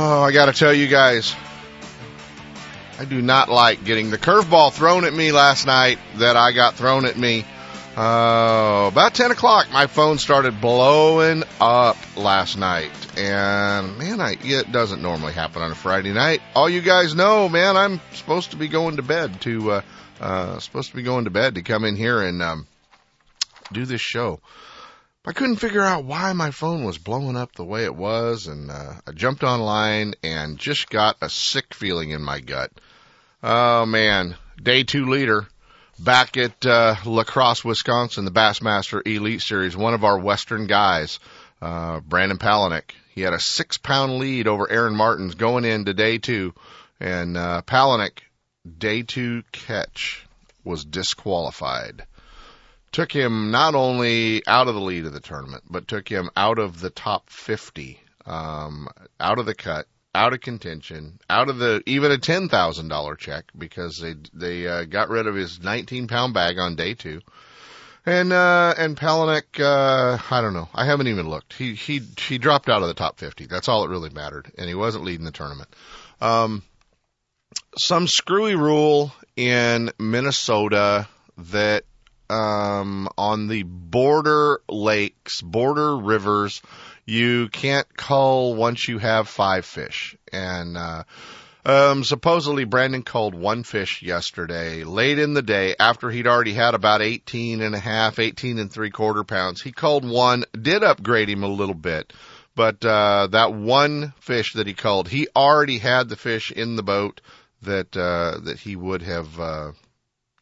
Oh, I gotta tell you guys, I do not like getting the curveball thrown at me last night that I got thrown at me. Uh, about 10 o'clock, my phone started blowing up last night. And man, I, it doesn't normally happen on a Friday night. All you guys know, man, I'm supposed to be going to bed to, uh, uh, supposed to be going to bed to come in here and, um, do this show. I couldn't figure out why my phone was blowing up the way it was, and uh, I jumped online and just got a sick feeling in my gut. Oh man, day two leader back at uh, La Crosse, Wisconsin, the Bassmaster Elite Series. One of our Western guys, uh, Brandon Palaniuk, he had a six pound lead over Aaron Martens going into day two, and uh, Palaniuk, day two catch was disqualified took him not only out of the lead of the tournament, but took him out of the top 50, um, out of the cut, out of contention, out of the even a ten thousand dollar check because they they uh, got rid of his 19 pound bag on day two. And uh and Palaniuk, uh I don't know. I haven't even looked. He he he dropped out of the top 50. That's all that really mattered, and he wasn't leading the tournament. Um, some screwy rule in Minnesota that um, on the border lakes, border rivers, you can't cull once you have five fish. And, uh, um, supposedly Brandon culled one fish yesterday, late in the day, after he'd already had about 18 and a half, 18 and three quarter pounds. He culled one, did upgrade him a little bit, but, uh, that one fish that he culled, he already had the fish in the boat that, uh, that he would have, uh,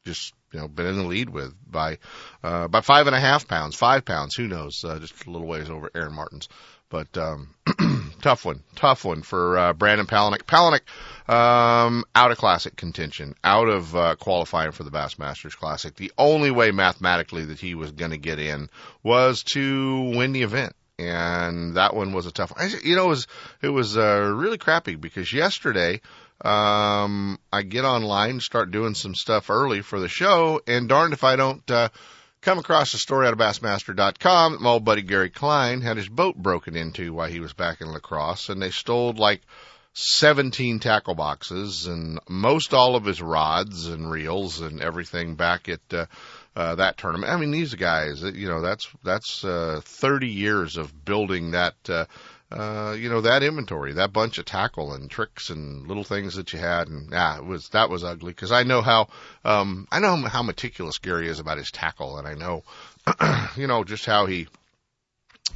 just you know been in the lead with by uh, by five and a half pounds, five pounds, who knows, uh, just a little ways over Aaron Martens. But um, tough one, tough one for uh, Brandon Palaniuk. Palaniuk um, out of classic contention, out of uh, qualifying for the Bassmasters Classic. The only way mathematically that he was going to get in was to win the event and that one was a tough one. You know, it was it was uh, really crappy because yesterday um, I get online, start doing some stuff early for the show, and darned if I don't uh, come across a story out of Bassmaster.com that my old buddy Gary Klein had his boat broken into while he was back in La Crosse, and they stole like 17 tackle boxes and most all of his rods and reels and everything back at uh, uh, that tournament. I mean, these guys, you know, that's that's uh, 30 years of building that. Uh, uh, you know, that inventory, that bunch of tackle and tricks and little things that you had. And yeah, it was, that was ugly because I know how, um, I know how meticulous Gary is about his tackle and I know, you know, just how he,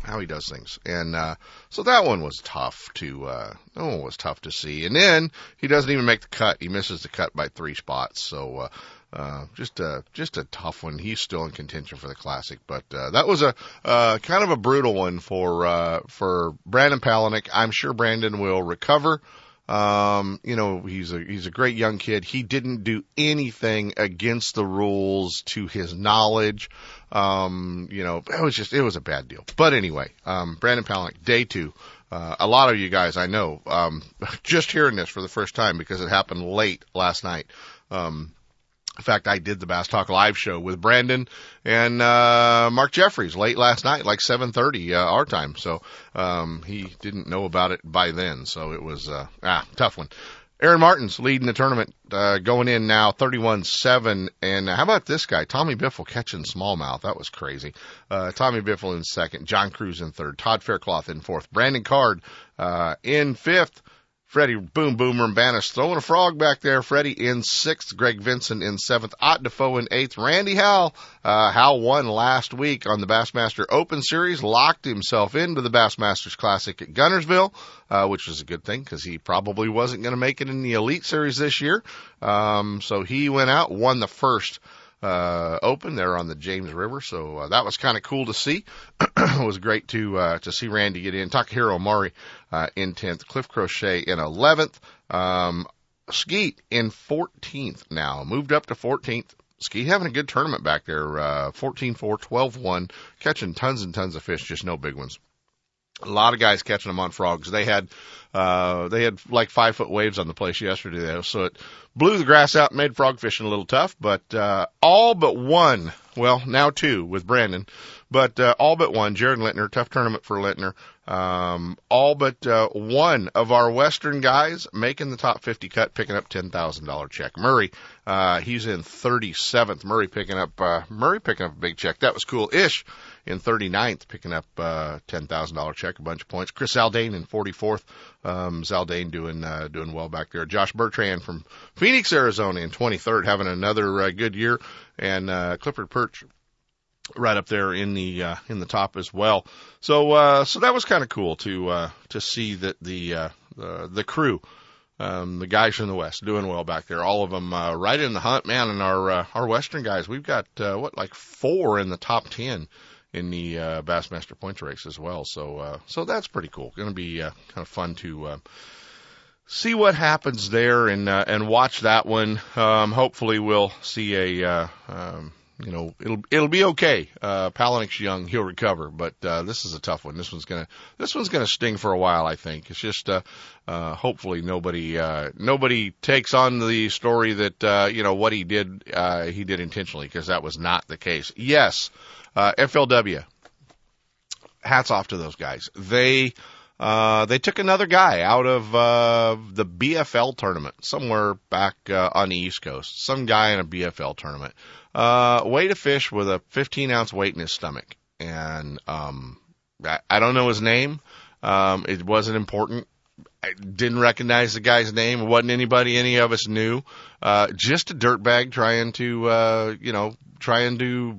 how he does things. And, uh, so that one was tough to, uh, that one was tough to see. And then he doesn't even make the cut. He misses the cut by three spots. So, uh, uh, just a just a tough one. He's still in contention for the classic, but uh, that was a uh, kind of a brutal one for uh, for Brandon Palaniuk. I'm sure Brandon will recover. Um, you know, he's a he's a great young kid. He didn't do anything against the rules to his knowledge. Um, you know, it was just it was a bad deal. But anyway, um, Brandon Palaniuk, day two. Uh, a lot of you guys I know, um, just hearing this for the first time because it happened late last night. Um, in fact, I did the Bass Talk live show with Brandon and uh, Mark Jeffries late last night, like 7:30 uh, our time. So um, he didn't know about it by then. So it was uh, ah tough one. Aaron Martens leading the tournament, uh, going in now 31-7. And how about this guy, Tommy Biffle catching smallmouth? That was crazy. Uh, Tommy Biffle in second, John Crews in third, Todd Faircloth in fourth, Brandon Card uh, in fifth. Freddie Boom Boomer and Bannis throwing a frog back there. Freddie in sixth. Greg Vinson in seventh. Ott Defoe in eighth. Randy Howell. Uh, won last week on the Bassmaster Open Series. Locked himself into the Bassmasters Classic at Guntersville, uh, which was a good thing because he probably wasn't going to make it in the Elite Series this year. Um, so he went out, won the first uh, Open there on the James River. So uh, that was kind of cool to see. it was great to uh, to see Randy get in. Takahiro Omori uh, in 10th, Cliff Crochet in 11th. Um, Skeet in 14th now, moved up to 14th. Skeet having a good tournament back there, uh, 14-4, 12-1, catching tons and tons of fish, just no big ones. A lot of guys catching them on frogs. They had, uh, they had like five foot waves on the place yesterday though, so it blew the grass out, and made frog fishing a little tough, but, uh, all but one, well, now two with Brandon, but, uh, all but one, Jared Lintner, tough tournament for Lintner, um, all but uh, one of our Western guys making the top 50 cut, picking up $10,000 check. Murray, uh, he's in 37th. Murray picking up, uh, Murray picking up a big check. That was cool. Ish in 39th, picking up, uh, $10,000 check, a bunch of points. Chris Zaldain in 44th. Um, Zaldain doing, uh, doing well back there. Josh Bertrand from Phoenix, Arizona in 23rd, having another uh, good year. And, uh, Clifford Pirch right up there in the uh, in the top as well. So uh, so that was kind of cool to uh, to see that the uh, the, the crew, um, the guys from the West, doing well back there. All of them uh, right in the hunt, man. And our uh, our Western guys, we've got uh, what like four in the top ten in the uh, Bassmaster Points race as well. So uh, so that's pretty cool. Going to be uh, kind of fun to. Uh, See what happens there and uh, and watch that one. Um, hopefully, we'll see a uh, um, you know, it'll it'll be okay. Uh, young; he'll recover. But uh, this is a tough one. This one's gonna this one's gonna sting for a while. I think it's just uh, uh, hopefully nobody uh, nobody takes on the story that uh, you know what he did uh, he did intentionally because that was not the case. Yes, uh, FLW. Hats off to those guys. They uh, they took another guy out of uh, the BFL tournament somewhere back uh, on the East Coast. Some guy in a BFL tournament uh, weighed a fish with a 15 ounce weight in his stomach, and um, I, I don't know his name. Um, it wasn't important. I didn't recognize the guy's name. It wasn't anybody any of us knew. Uh, just a dirtbag trying to, uh, you know, trying to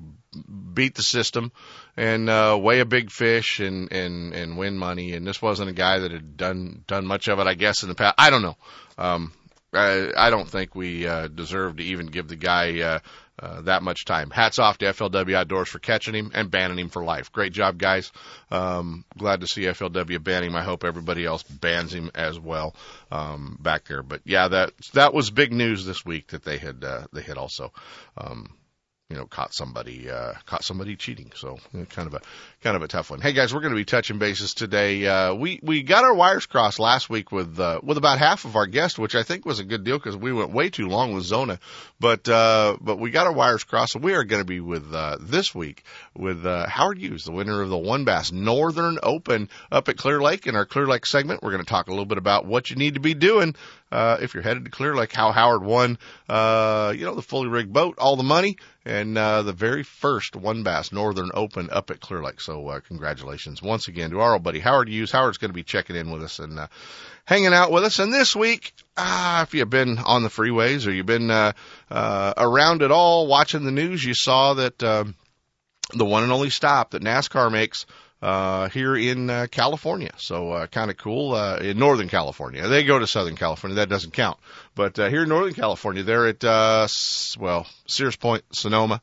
beat the system and uh, weigh a big fish and and and win money. And this wasn't a guy that had done done much of it, I guess, in the past. I don't know. Um, I, I don't think we uh, deserve to even give the guy uh, uh, that much time. Hats off to FLW Outdoors for catching him and banning him for life. Great job, guys. Um, glad to see FLW banning him. I hope everybody else bans him as well um, back there. But yeah, that that was big news this week that they had uh, they had also um, you know caught somebody uh, caught somebody cheating. So you know, kind of a kind of a tough one. Hey guys, we're going to be touching bases today. Uh, we we got our wires crossed last week with uh, with about half of our guests, which I think was a good deal because we went way too long with Zona. But uh, but we got our wires crossed. So we are going to be with uh, this week with uh, Howard Hughes, the winner of the One Bass Northern Open up at Clear Lake. In our Clear Lake segment, we're going to talk a little bit about what you need to be doing uh, if you're headed to Clear Lake. How Howard won, uh, you know, the fully rigged boat, all the money, and uh, the very first One Bass Northern Open up at Clear Lake. So uh, congratulations once again to our old buddy Howard Hughes. Howard's going to be checking in with us and uh, hanging out with us. And this week, ah, if you've been on the freeways or you've been uh, uh, around at all watching the news, you saw that uh, the one and only stop that NASCAR makes uh, here in uh, California. So uh, kind of cool. Uh, in Northern California, they go to Southern California. That doesn't count. But uh, here in Northern California, they're at uh, well Sears Point, Sonoma.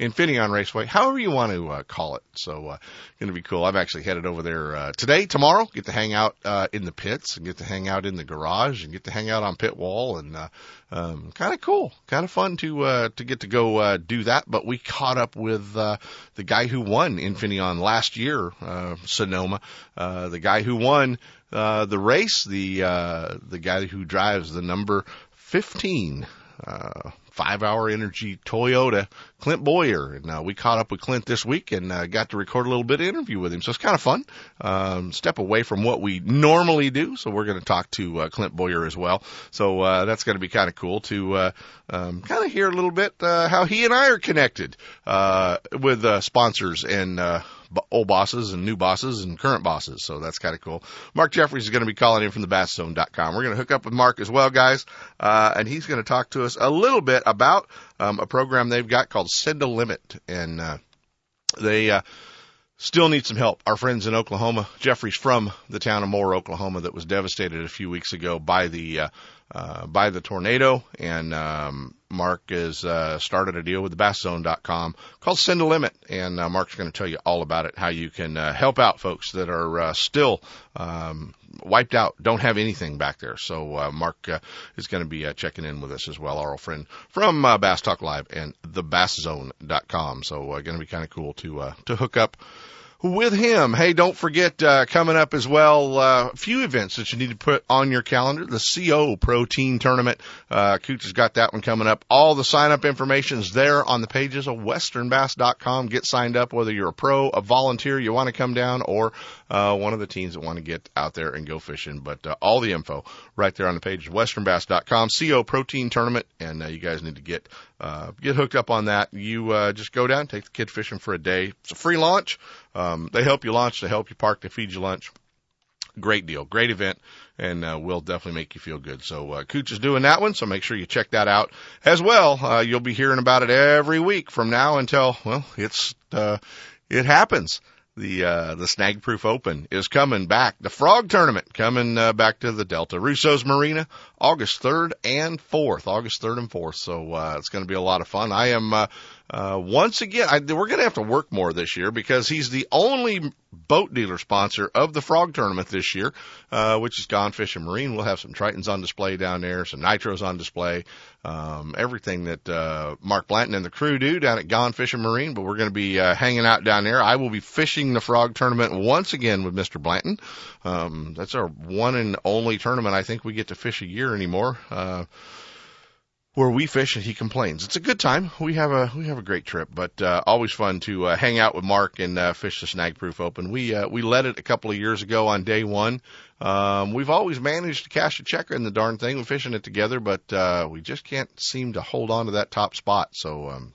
Infineon Raceway, however you want to uh, call it. So, uh, going to be cool. I'm actually headed over there uh, today, tomorrow. Get to hang out uh, in the pits and get to hang out in the garage and get to hang out on pit wall and uh, um, kind of cool, kind of fun to uh, to get to go uh, do that. But we caught up with uh, the guy who won Infineon last year, uh, Sonoma, uh, the guy who won uh, the race, the uh, the guy who drives the number 15 uh, five hour energy Toyota, Clint Bowyer. And uh, we caught up with Clint this week and uh, got to record a little bit of interview with him. So it's kind of fun. Um, step away from what we normally do. So we're going to talk to uh, Clint Bowyer as well. So uh, that's going to be kind of cool to uh, um, kind of hear a little bit uh, how he and I are connected uh, with uh, sponsors and uh, old bosses and new bosses and current bosses. So that's kind of cool. Mark Jeffries is going to be calling in from the basszone.com. We're going to hook up with Mark as well, guys. Uh, and he's going to talk to us a little bit about, um, a program they've got called Send a Limit. And, uh, they, uh, still need some help. Our friends in Oklahoma, Jeffries from the town of Moore, Oklahoma, that was devastated a few weeks ago by the uh, uh, by the tornado, and um, Mark has uh, started a deal with thebasszone.com called Send a Limit, and uh, Mark's going to tell you all about it, how you can uh, help out folks that are uh, still um, wiped out, don't have anything back there. So uh, Mark uh, is going to be uh, checking in with us as well, our old friend from uh, Bass Talk Live and thebasszone.com. So uh, going to be kind of cool to uh, to hook up with him. Hey, don't forget uh, coming up as well uh, a few events that you need to put on your calendar. The CO Protein Tournament. Uh, Cooch has got that one coming up. All the sign up information is there on the pages of westernbass.com. Get signed up whether you're a pro, a volunteer, you want to come down, or uh, one of the teams that want to get out there and go fishing. But uh, all the info right there on the page, westernbass.com, CO Protein Tournament, and uh, you guys need to get uh, get hooked up on that. You uh, just go down, take the kid fishing for a day. It's a free launch. Um, they help you launch, they help you park, they feed you lunch. Great deal, great event, and uh, will definitely make you feel good. So uh, Cooch is doing that one, so make sure you check that out as well. Uh, you'll be hearing about it every week from now until well, it's uh, it happens the uh, the Snag Proof Open is coming back. The Frog Tournament coming uh, back to the Delta Russo's Marina, August third and fourth. August third and fourth. So uh, it's going to be a lot of fun. I am uh, once again. I, we're going to have to work more this year because he's the only boat dealer sponsor of the Frog Tournament this year, uh, which is Gone Fishing Marine. We'll have some Tritons on display down there, some Nitros on display, um, everything that uh, Mark Blanton and the crew do down at Gone Fishing Marine. But we're going to be uh, hanging out down there. I will be fishing the Frog Tournament once again with Mr. Blanton. Um, that's our one and only tournament I think we get to fish a year anymore. Uh, where we fish and he complains. It's a good time. We have a we have a great trip, but uh, always fun to uh, hang out with Mark and uh, fish the Snag Proof Open. We uh, we led it a couple of years ago on day one. Um, we've always managed to cash a checker in the darn thing. We're fishing it together, but uh, we just can't seem to hold on to that top spot. So um,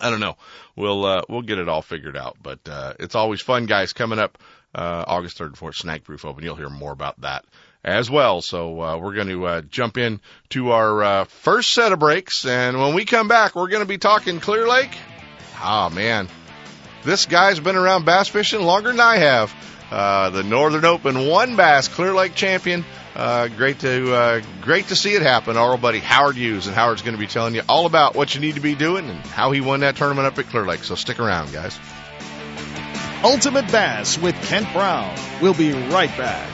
I don't know. We'll uh, we'll get it all figured out. But uh, it's always fun, guys. Coming up uh, August third and fourth, Snag Proof Open. You'll hear more about that as well. So uh, we're going to uh, jump in to our uh, first set of breaks, and when we come back, we're going to be talking Clear Lake. Oh man, this guy's been around bass fishing longer than I have. Uh, the Northern Open one bass Clear Lake champion. Uh, great to uh, great to see it happen. Our old buddy Howard Hughes, and Howard's going to be telling you all about what you need to be doing and how he won that tournament up at Clear Lake. So stick around, guys. Ultimate Bass with Kent Brown. We'll be right back.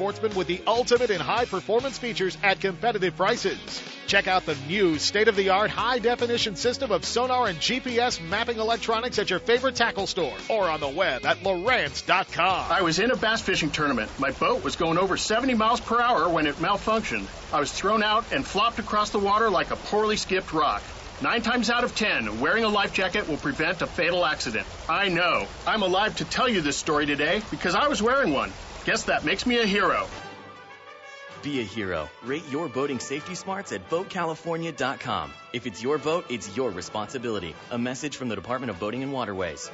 sportsmen with the ultimate in high performance features at competitive prices. Check out the new state of the art high definition system of sonar and GPS mapping electronics at your favorite tackle store or on the web at Lowrance.com. I was in a bass fishing tournament. My boat was going over 70 miles per hour when it malfunctioned. I was thrown out and flopped across the water like a poorly skipped rock. Nine times out of ten, wearing a life jacket will prevent a fatal accident. I know. I'm alive to tell you this story today because I was wearing one. Guess that makes me a hero. Be a hero. Rate your boating safety smarts at BoatCalifornia.com. If it's your boat, it's your responsibility. A message from the Department of Boating and Waterways.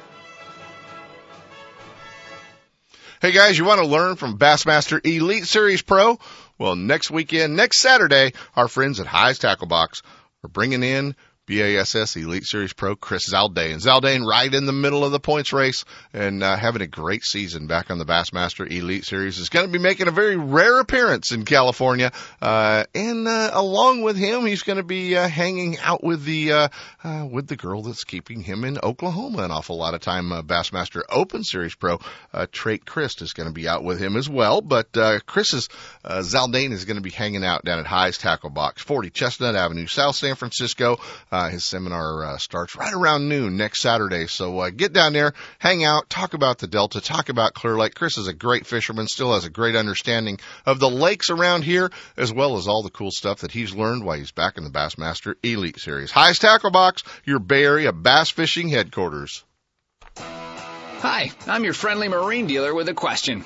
Hey guys, you want to learn from Bassmaster Elite Series Pro? Well, next weekend, next Saturday, our friends at Hi's Tackle Box are bringing in BASS Elite Series Pro Chris Zaldain. Zaldain right in the middle of the points race and uh, having a great season back on the Bassmaster Elite Series. Is going to be making a very rare appearance in California, uh, and uh, along with him, he's going to be uh, hanging out with the uh, uh, with the girl that's keeping him in Oklahoma an awful lot of time. Uh, Bassmaster Open Series Pro uh, Trait Christ is going to be out with him as well, but uh, Chris's uh, Zaldain is going to be hanging out down at Hi's Tackle Box, 40 Chestnut Avenue, South San Francisco. Uh, his seminar uh, starts right around noon next Saturday. So uh, get down there, hang out, talk about the Delta, talk about Clear Lake. Chris is a great fisherman, still has a great understanding of the lakes around here, as well as all the cool stuff that he's learned while he's back in the Bassmaster Elite Series. Highest Tackle Box, your Bay Area bass fishing headquarters. Hi, I'm your friendly marine dealer with a question.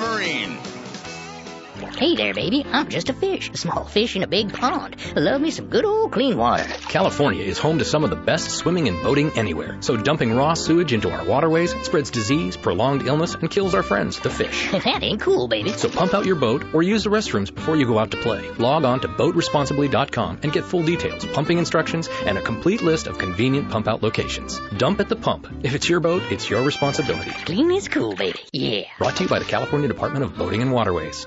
Marine. Hey there, baby. I'm just a fish, a small fish in a big pond. Love me some good old clean water. California is home to some of the best swimming and boating anywhere. So dumping raw sewage into our waterways spreads disease, prolonged illness, and kills our friends, the fish. that ain't cool, baby. So pump out your boat or use the restrooms before you go out to play. Log on to boatresponsibly.com and get full details, pumping instructions, and a complete list of convenient pump out locations. Dump at the pump. If it's your boat, it's your responsibility. Clean is cool, baby. Yeah. Brought to you by the California Department of Boating and Waterways.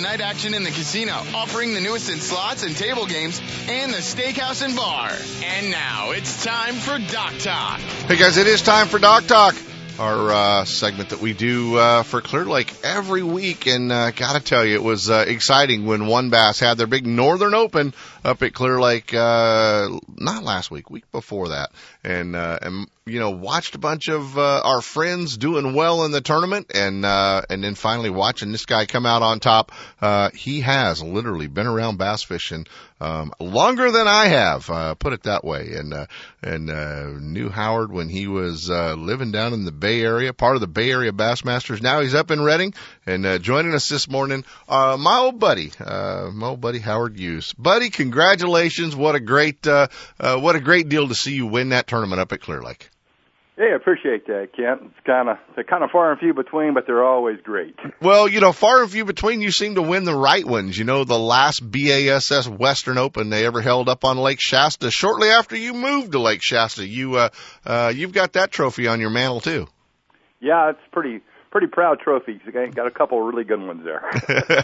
night action in the casino, offering the newest in slots and table games, and the steakhouse and bar. And now it's time for Dock Talk. Hey guys, it is time for Dock Talk, our uh, segment that we do uh, for Clear Lake every week. And uh, gotta tell you, it was uh, exciting when One Bass had their big Northern Open up at Clear Lake. Uh, not last week, week before that, and uh, and you know watched a bunch of uh, our friends doing well in the tournament, and uh, and then finally watching this guy come out on top. Uh, he has literally been around bass fishing um, longer than I have, uh, put it that way, and uh, and uh, knew Howard when he was uh, living down in the Bay Area, part of the Bay Area Bassmasters. Now he's up in Redding and uh, joining us this morning. Uh, my old buddy, uh, my old buddy Howard Hughes, buddy, congratulations! What a great uh, uh, what a great deal to see you win that tournament up at Clear Lake. Yeah, I appreciate that, Kent. It's kind of they're kind of far and few between, but they're always great. Well, you know, far and few between. You seem to win the right ones. You know, the last BASS Western Open they ever held up on Lake Shasta. Shortly after you moved to Lake Shasta, you uh, uh, you've got that trophy on your mantle too. Yeah, it's pretty pretty proud trophy. Got a couple of really good ones there.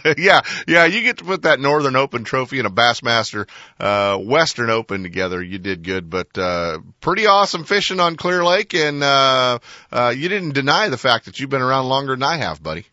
yeah, yeah, you get to put that Northern Open trophy and a Bassmaster uh, Western Open together. You did good, but uh, pretty awesome fishing on Clear Lake, and uh, uh, you didn't deny the fact that you've been around longer than I have, buddy.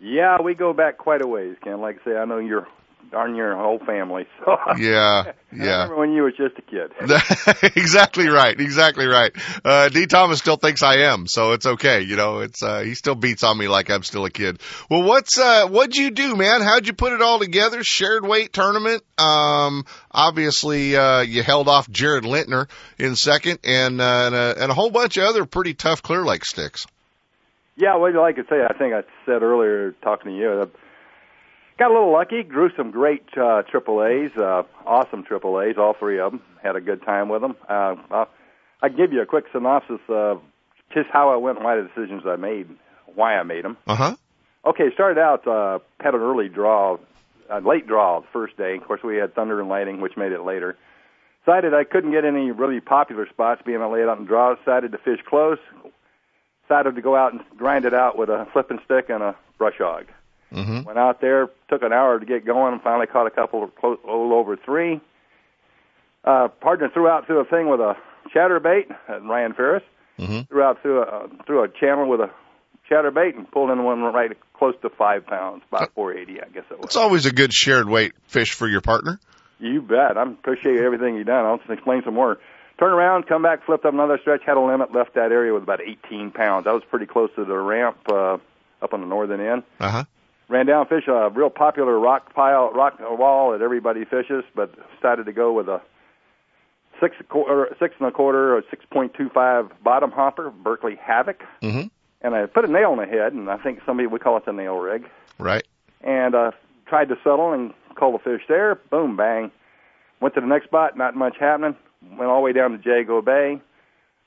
yeah, we go back quite a ways, Ken. Like I say, I know you're darn your whole family. So Yeah, yeah. remember when you was just a kid. exactly right. Exactly right. Uh, Dee Thomas still thinks I am, so it's okay. You know, it's, uh, he still beats on me like I'm still a kid. Well, what's, uh, what'd you do, man? How'd you put it all together? Shared weight tournament. Um, obviously, uh, you held off Jared Lintner in second and, uh, and, a, and a whole bunch of other pretty tough Clear Lake sticks. Yeah, well, like I say, I think I said earlier talking to you, got a little lucky, grew some great uh, triple A's, uh, awesome triple A's, all three of them. Had a good time with them. Uh, I'll, I'll give you a quick synopsis of just how I went and why the decisions I made, why I made them. Uh huh. Okay, started out, uh, had an early draw, a late draw the first day. Of course, we had thunder and lightning, which made it later. Decided I couldn't get any really popular spots being I laid out and draw. Decided to fish close. Decided to go out and grind it out with a flipping stick and a brush hog. Mm-hmm. Went out there, took an hour to get going, and finally caught a couple of close, a little over three. Uh, partner threw out through a thing with a chatterbait, and Ryan Ferris. Mm-hmm. Threw out through a uh, through a channel with a chatterbait and pulled in one right close to five pounds, about 480, I guess it was. It's always a good shared weight fish for your partner. You bet. I appreciate everything you've done. I'll just explain some more. Turn around, come back, flipped up another stretch, had a limit, left that area with about 18 pounds. I was pretty close to the ramp uh, up on the northern end. Uh huh. Ran down fish a real popular rock pile, rock wall that everybody fishes, but decided to go with a six a quarter, six and a quarter, or six point two five bottom hopper, Berkley Havoc, Mm-hmm. and I put a nail in the head, and I think somebody would call it the nail rig, Right. and uh, tried to settle and call the fish there. Boom, bang. Went to the next spot, not much happening. Went all the way down to Jago Bay.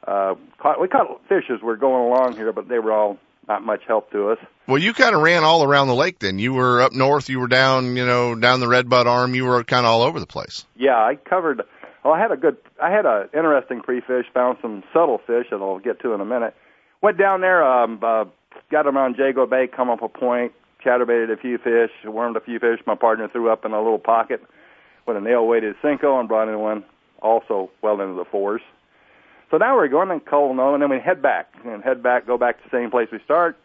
Uh, caught, we caught fish as we're going along here, but they were all not much help to us. Well, you kind of ran all around the lake then. You were up north, you were down, you know, down the Redbud Arm, you were kind of all over the place. Yeah, I covered. Well, I had a good. I had a interesting pre-fish. Found some subtle fish that I'll get to in a minute. Went down there. Um, uh, got them on Jago Bay. Come up a point. Chatterbaited a few fish. Wormed a few fish. My partner threw up in a little pocket with a nail-weighted Senko and brought in one also well into the fours. So now we're going and cold no, and then we head back and head back. Go back to the same place we start.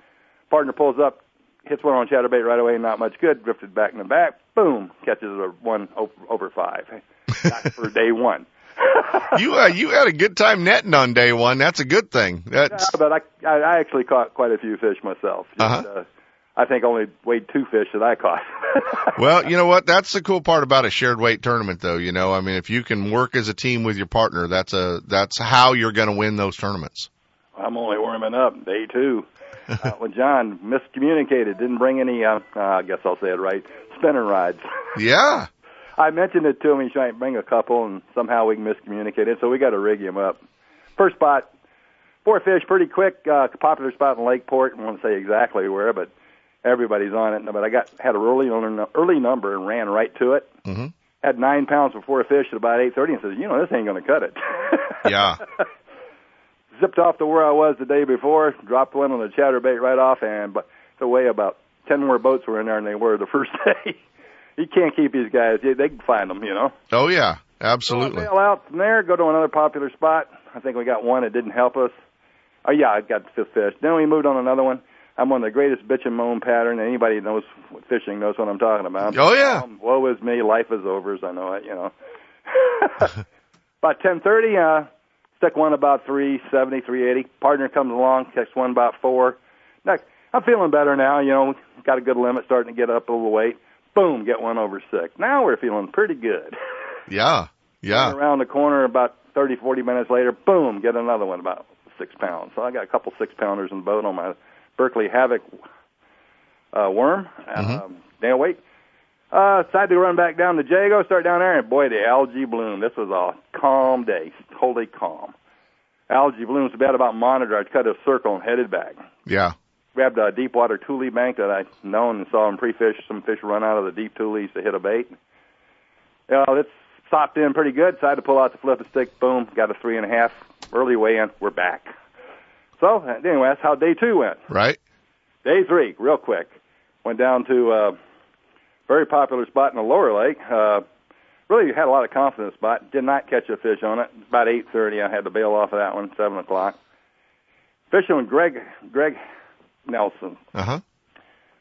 Partner pulls up, hits one on chatterbait right away. Not much good. Drifted back in the back. Boom! Catches a one over five. That's for day one. you uh, you had a good time netting on day one. That's a good thing. That's Yeah, but I, I I actually caught quite a few fish myself. Just, Uh-huh. uh, I think only weighed two fish that I caught. well, you know what? That's the cool part about a shared weight tournament, though. You know, I mean, if you can work as a team with your partner, that's a that's how you're going to win those tournaments. I'm only warming up. Day two. Uh, well, John miscommunicated. Didn't bring any. Uh, uh, I guess I'll say it right. Spinning rods. Yeah. I mentioned it to him. He trying to bring a couple, and somehow we miscommunicated. So we got to rig him up. First spot, four fish, pretty quick. Uh, popular spot in Lakeport. I won't say exactly where, but everybody's on it. But I got had a early early number and ran right to it. Mm-hmm. Had nine pounds before four fish at about eight thirty, and says, "You know, this ain't going to cut it." Yeah. Zipped off to where I was the day before. Dropped one on the chatterbait right off, and but the way about ten more boats were in there than they were the first day. you can't keep these guys. They they can find them, you know. Oh yeah. Absolutely. So bail out from there, go to another popular spot. I think we got one that didn't help us. Oh yeah, I got the fifth fish. Then we moved on another one. I'm on the greatest bitch and moan pattern. Anybody who knows fishing knows what I'm talking about. Oh, yeah. Um, woe is me, life is over, as I know it. You know. about 10:30, uh, stuck one about 370, 380. Partner comes along, catch one about four. Next, I'm feeling better now. You know, got a good limit, starting to get up a little weight. Boom, get one over six. Now we're feeling pretty good. Yeah. Yeah. Turn around the corner about 30, 40 minutes later, boom, get another one about six pounds. So I got a couple six pounders in the boat on my Berkley Havoc uh, worm, Mhm. um, nail weight. Uh, decided to run back down to Jago, start down there, and boy, the algae bloom. This was a calm day, totally calm. Algae blooms about about monitor. I cut a circle and headed back. Yeah. Grabbed a deep water tule bank that I'd known and saw them pre-fish. Some fish run out of the deep tules to hit a bait. Yeah, it's sopped in pretty good. Decided to pull out the flip and stick. Boom, got a three and a half early weigh in. We're back. So anyway, that's how day two went. Right. Day three, real quick, went down to a very popular spot in the lower lake. Uh, really had a lot of confidence spot. Did not catch a fish on it. About eight thirty, I had to bail off of that one. Seven o'clock. Fishing with Greg Greg Nelson. Uh huh.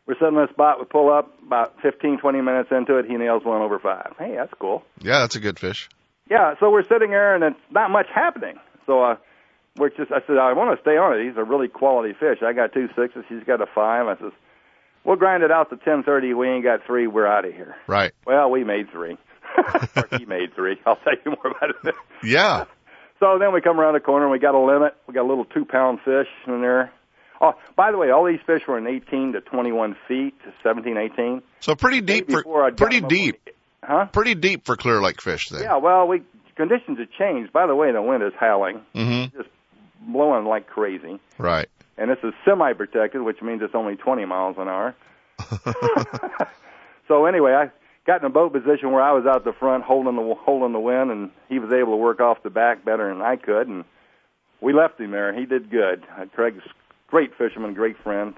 We're sitting in a spot. We pull up about fifteen twenty minutes into it. He nails one over five. Hey, that's cool. Yeah, that's a good fish. Yeah, so we're sitting there and it's not much happening. So uh, we're just, I said, I want to stay on it. He's a really quality fish. I got two sixes. He's got a five. I says, we'll grind it out to ten thirty. We ain't got three. We're out of here. Right. Well, we made three. or he made three. I'll tell you more about it. Yeah. So then we come around the corner and we got a limit. We got a little two pound fish in there. Oh, by the way, all these fish were in 18 to 21 feet, 17, 18. So pretty deep for pretty deep. Huh? Pretty deep for Clear Lake fish then. Yeah, well, we conditions have changed. By the way, the wind is howling, Mm-hmm. just blowing like crazy. Right. And this is semi-protected, which means it's only 20 miles an hour. so anyway, I got in a boat position where I was out the front holding the holding the wind, and he was able to work off the back better than I could, and we left him there. He did good. Uh, Craig's great fisherman, great friend,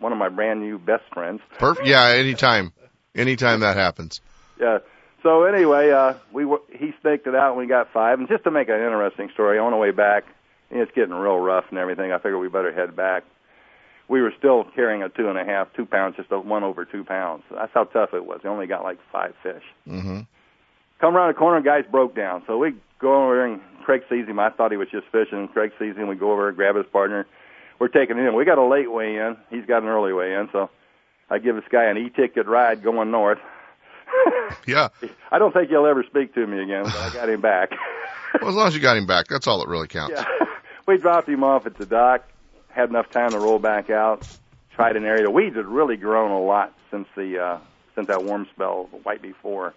one of my brand new best friends. Perfect. Yeah. Anytime. Anytime that happens. Yeah. So anyway, uh, we were, he staked it out and we got five. And just to make an interesting story, on the way back, it's getting real rough and everything. I figured we better head back. We were still carrying a two and a half, two pounds, just a one over two pounds. That's how tough it was. We only got like five fish. Mm-hmm. Come around the corner, guys broke down. So we go over and Craig sees him. I thought he was just fishing. Craig sees him. We go over and grab his partner. We're taking him. We got a late weigh in. He's got an early weigh in. So I give this guy an e-ticket ride going north. yeah. I don't think he'll ever speak to me again, but I got him back. well, as long as you got him back, that's all that really counts. Yeah. We dropped him off at the dock, had enough time to roll back out, tried an area. The weeds had really grown a lot since the uh, since that warm spell the night before.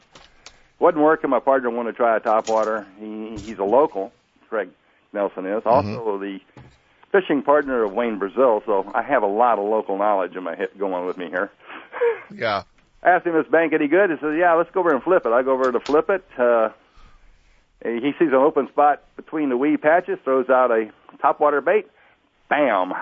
Wasn't working. My partner wanted to try a topwater. He, he's a local. Craig Nelson is also mm-hmm. the fishing partner of Wayne Breazile, so I have a lot of local knowledge in my head going with me here. Yeah. I asked him, "Is bank any good?" He says, "Yeah, let's go over and flip it." I go over to flip it. Uh, he sees an open spot between the weed patches, throws out a topwater bait. Bam!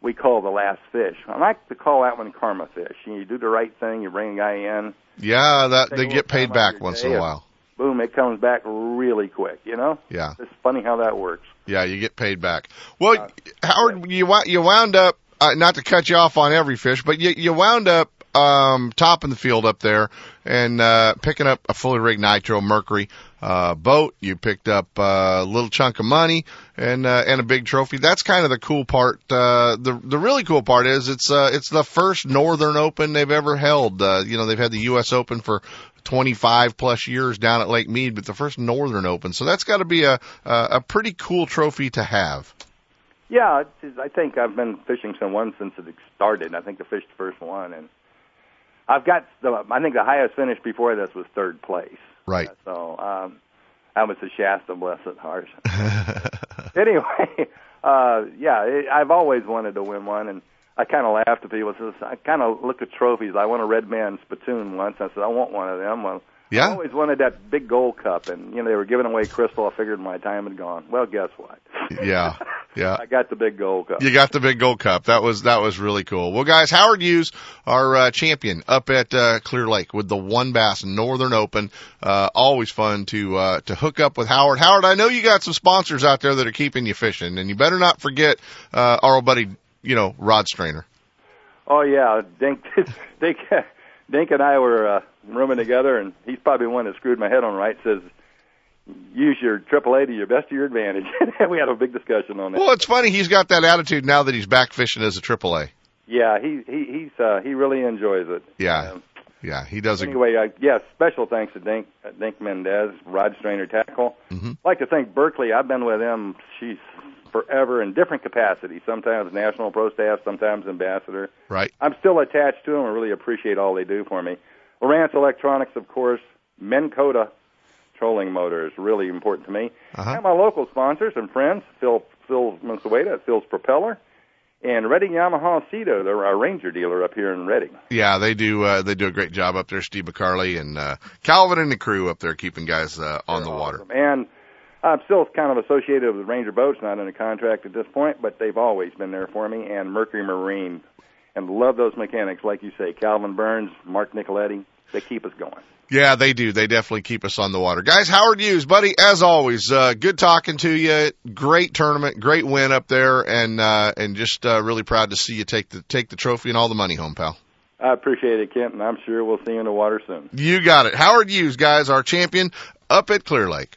We call the last fish. I like to call that one karma fish. You do the right thing, you bring a guy in. Yeah, that they get paid back once in a while. Boom! It comes back really quick. You know. Yeah. It's funny how that works. Yeah, you get paid back. Well, uh, Howard, you you wound up uh, not to cut you off on every fish, but you you wound up um, topping the field up there and uh, picking up a fully rigged nitro Mercury uh, boat. You picked up uh, a little chunk of money and uh, and a big trophy. That's kind of the cool part. Uh, the the really cool part is it's uh, it's the first Northern Open they've ever held. Uh, you know they've had the U.S. Open for 25 plus years down at Lake Mead, but the first Northern Open. So that's got to be a, a a pretty cool trophy to have. Yeah, I think I've been fishing some one since it started. I think I fished the first one, and I've got the. I think the highest finish before this was third place. Right. So um, that was the Shasta Blessed Heart. anyway, uh, yeah, it, I've always wanted to win one, and I kind of laughed at people. Says I kind of look at trophies. I won a Red Man spittoon once. I said I want one of them. Well, yeah. I always wanted that big gold cup, and you know they were giving away crystal. I figured my time had gone. Well, guess what? Yeah, yeah. I got the big gold cup. You got the big gold cup. That was that was really cool. Well, guys, Howard Hughes, our uh, champion up at uh, Clear Lake with the One Bass Northern Open. Uh, always fun to uh, to hook up with Howard. Howard, I know you got some sponsors out there that are keeping you fishing, and you better not forget uh, our old buddy, you know, Rod Strainer. Oh yeah, Dink, Dink, Dink and I were. Uh, rooming together, and he's probably the one that screwed my head on right. Says use your AAA to your best of your advantage. we had a big discussion on that. Well, it's funny he's got that attitude now that he's back fishing as a AAA. Yeah, he he he's uh, he really enjoys it. Yeah. Um, yeah, he does. Anyway, uh, yes, special thanks to Dink, uh, Dink Mendez, Rod Strainer Tackle. Mm-hmm. I'd like to thank Berkley. I've been with them, she's forever in different capacities. Sometimes national pro staff, sometimes ambassador. Right. I'm still attached to them. I really appreciate all they do for me. Lowrance Electronics, of course, Minn Kota trolling motors, really important to me. Uh-huh. And my local sponsors and friends, Phil Phil Mansueta at Phil's Propeller, and Redding Yamaha Cito, they're our Ranger dealer up here in Redding. Yeah, they do. Uh, they do a great job up there. Steve McCarley and uh, Calvin and the crew up there keeping guys uh, on they're the water. And I'm still kind of associated with Ranger Boats, not in a contract at this point, but they've always been there for me. And Mercury Marine, and love those mechanics, like you say, Calvin Burns, Mark Nicoletti, they keep us going. Yeah, they do. They definitely keep us on the water. Guys, Howard Hughes, buddy, as always, uh, good talking to you. Great tournament, great win up there, and uh, and just uh, really proud to see you take the take the trophy and all the money home, pal. I appreciate it, Kent, and I'm sure we'll see you in the water soon. You got it. Howard Hughes, guys, our champion up at Clear Lake.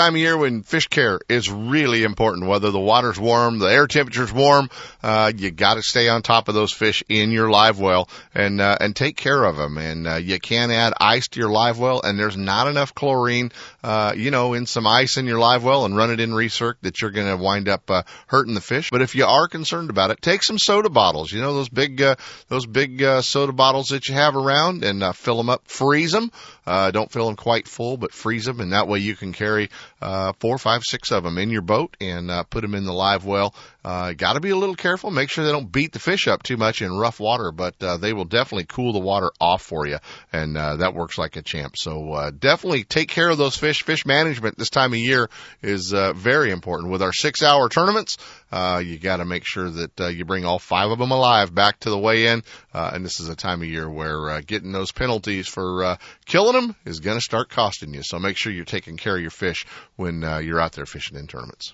time of year when fish care is really important. Whether the water's warm, the air temperature's warm, uh, you got to stay on top of those fish in your live well and uh, and take care of them. And uh, you can add ice to your live well, and there's not enough chlorine, uh, you know, in some ice in your live well, and run it in recirc that you're going to wind up uh, hurting the fish. But if you are concerned about it, take some soda bottles. You know those big uh, those big uh, soda bottles that you have around, and uh, fill them up. Freeze them. Uh, don't fill them quite full, but freeze them, and that way you can carry uh, four, five, six of them in your boat and uh, put them in the live well. Uh, got to be a little careful. Make sure they don't beat the fish up too much in rough water, but uh, they will definitely cool the water off for you, and uh, that works like a champ. So uh, definitely take care of those fish. Fish management this time of year is uh, very important. With our six-hour tournaments, uh, you got to make sure that uh, you bring all five of them alive back to the weigh-in. Uh, and this is a time of year where uh, getting those penalties for uh, killing them is going to start costing you. So make sure you're taking care of your fish when uh, you're out there fishing in tournaments.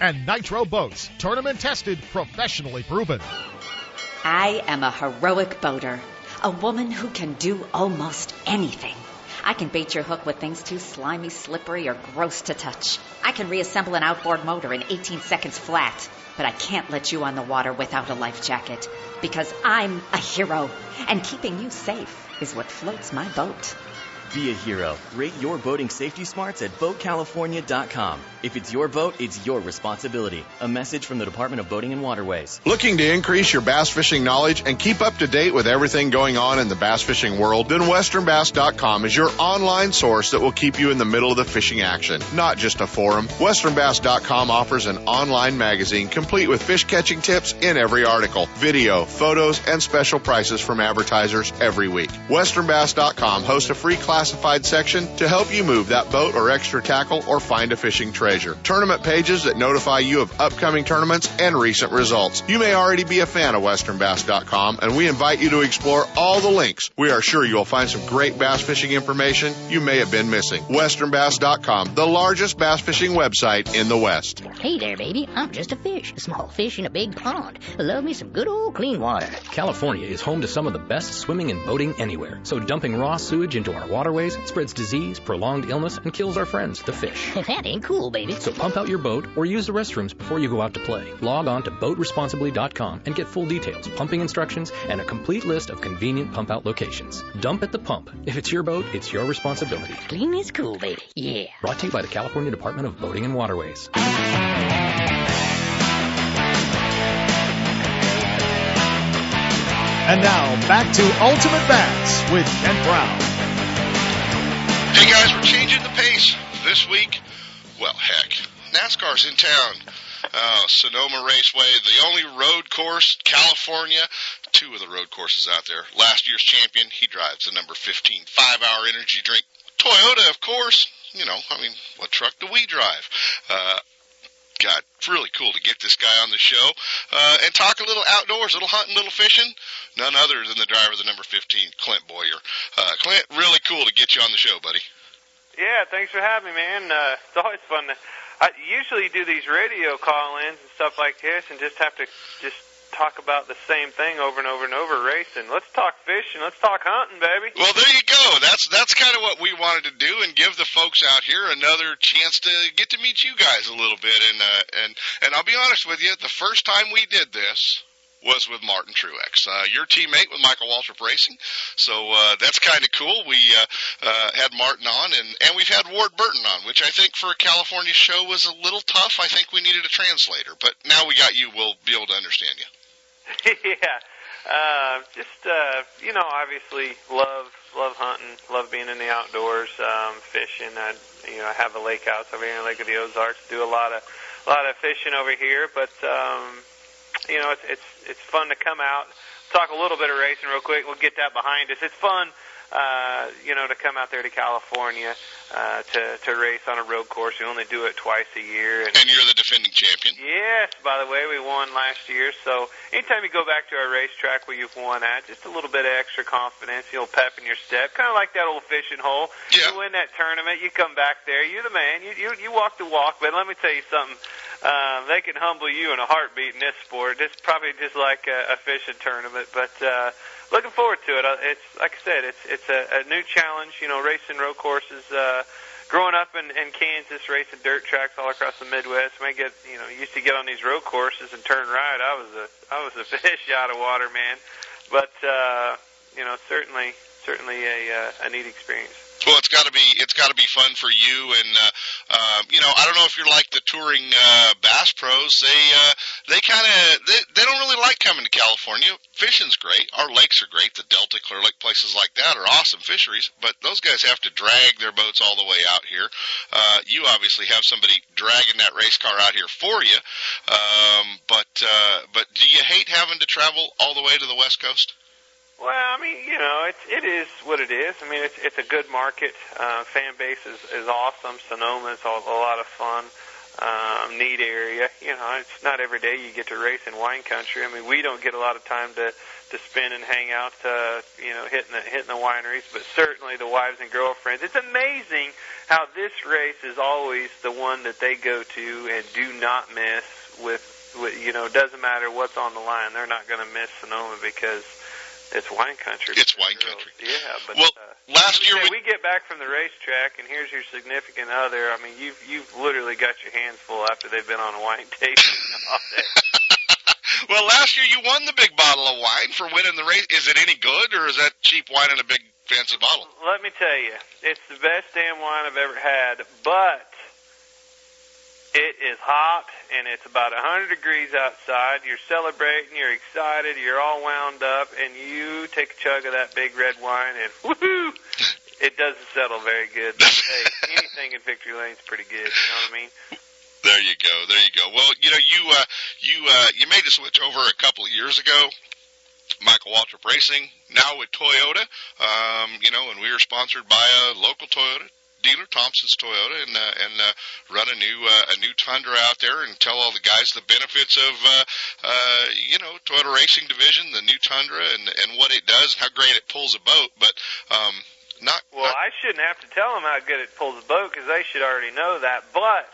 and Nitro Boats. Tournament tested, professionally proven. I am a heroic boater, a woman who can do almost anything. I can bait your hook with things too slimy, slippery, or gross to touch. I can reassemble an outboard motor in 18 seconds flat, but I can't let you on the water without a life jacket because I'm a hero, and keeping you safe is what floats my boat. Be a hero. Rate your boating safety smarts at BoatCalifornia.com. If it's your boat, it's your responsibility. A message from the Department of Boating and Waterways. Looking to increase your bass fishing knowledge and keep up to date with everything going on in the bass fishing world? Then WesternBass.com is your online source that will keep you in the middle of the fishing action, not just a forum. WesternBass.com offers an online magazine complete with fish catching tips in every article, video, photos, and special prices from advertisers every week. WesternBass.com hosts a free classified section to help you move that boat or extra tackle or find a fishing treasure. Tournament pages that notify you of upcoming tournaments and recent results. You may already be a fan of WesternBass.com, and we invite you to explore all the links. We are sure you will find some great bass fishing information you may have been missing. WesternBass.com, the largest bass fishing website in the West. Hey there, baby. I'm just a fish, a small fish in a big pond. Love me some good old clean water. California is home to some of the best swimming and boating anywhere. So dumping raw sewage into our waterways spreads disease, prolonged illness, and kills our friends, the fish. that ain't cool, baby. So pump out your boat or use the restrooms before you go out to play. Log on to boatresponsibly.com and get full details, pumping instructions, and a complete list of convenient pump out locations. Dump at the pump. If it's your boat, it's your responsibility. Clean is cool, baby. Yeah. Brought to you by the California Department of Boating and Waterways. And now back to Ultimate Bass with Kent Brown. Hey guys, we're changing the pace this week. Well, heck, NASCAR's in town. Uh, Sonoma Raceway, the only road course, California. Two of the road courses out there. Last year's champion, he drives the number 15 five-hour energy drink. Toyota, of course. You know, I mean, what truck do we drive? Uh, God, really cool to get this guy on the show uh, and talk a little outdoors, a little hunting, a little fishing. None other than the driver of the number 15, Clint Bowyer. Uh, Clint, really cool to get you on the show, buddy. Yeah, thanks for having me, man. Uh, it's always fun to. I usually do these radio call-ins and stuff like this, and just have to just talk about the same thing over and over and over racing. Let's talk fishing. Let's talk hunting, baby. Well, there you go. That's that's kind of what we wanted to do, and give the folks out here another chance to get to meet you guys a little bit. And uh, and and I'll be honest with you, the first time we did this was with Martin Truex, uh, your teammate with Michael Waltrip Racing. So uh, that's kind of cool. We uh, uh, had Martin on, and and we've had Ward Burton on, which I think for a California show was a little tough. I think we needed a translator, but now we got you. We'll be able to understand you. yeah. Uh, just uh, you know, obviously love love hunting, love being in the outdoors, um, fishing. I you know I have a lake house over here in Lake of the Ozarks. Do a lot of a lot of fishing over here, but um, you know it's it's it's fun to come out, talk a little bit of racing real quick. We'll get that behind us. It's fun uh, you know, to come out there to California uh, to to race on a road course. We only do it twice a year. And, and you're the defending champion. Yes, by the way, we won last year. So anytime you go back to our racetrack where you've won at, just a little bit of extra confidence, you'll pep in your step, kind of like that old fishing hole. Yeah. You win that tournament, you come back there, you're the man. You you you walk the walk. But let me tell you something. Um, they can humble you in a heartbeat in this sport. It's probably just like a, a fishing tournament, but uh, looking forward to it. Uh, It's like I said, it's it's a, a new challenge. You know, racing road courses. Uh, growing up in, in Kansas, racing dirt tracks all across the Midwest, I get you know used to get on these road courses and turn right. I was a I was a fish out of water, man. But uh, you know, certainly certainly a uh, a neat experience. Well, it's got to be it's got to be fun for you, and uh, uh, you know I don't know if you're like the touring uh, bass pros. They uh, they kind of they, they don't really like coming to California. Fishing's great. Our lakes are great. The Delta, Clear Lake, places like that are awesome fisheries. But those guys have to drag their boats all the way out here. Uh, you obviously have somebody dragging that race car out here for you. Um, but uh, but do you hate having to travel all the way to the West Coast? Well, I mean, you know, it's it is what it is. I mean, it's it's a good market. Uh, fan base is is awesome. Sonoma is a, a lot of fun. Um, neat area. You know, it's not every day you get to race in wine country. I mean, we don't get a lot of time to to spend and hang out. Uh, you know, hitting the hitting the wineries, but certainly the wives and girlfriends. It's amazing how this race is always the one that they go to and do not miss. With, with you know, doesn't matter what's on the line. They're not going to miss Sonoma because it's wine country. It's wine country. Yeah, but well, uh, last year we, we get back from the racetrack, and here's your significant other. I mean, you've you've literally got your hands full after they've been on a wine tasting all day. well, last year you won the big bottle of wine for winning the race. Is it any good, or is that cheap wine in a big fancy bottle? Let me tell you, it's the best damn wine I've ever had, but it is hot and it's about a 100 degrees outside. You're celebrating, you're excited, you're all wound up, and you take a chug of that big red wine and woohoo! It doesn't settle very good. But, hey, anything in Victory Lane's pretty good. You know what I mean? There you go. There you go. Well, you know, you uh, you uh, you made the switch over a couple of years ago. Michael Waltrip Racing, now with Toyota. Um, you know, and we were sponsored by a local Toyota dealer, Thompson's Toyota, and uh, and uh, run a new uh, a new Tundra out there and tell all the guys the benefits of uh, uh, you know Toyota Racing Division, the new Tundra, and and what it does, how great it pulls a boat. But um, not Well, I shouldn't have to tell them how good it pulls a boat because they should already know that. But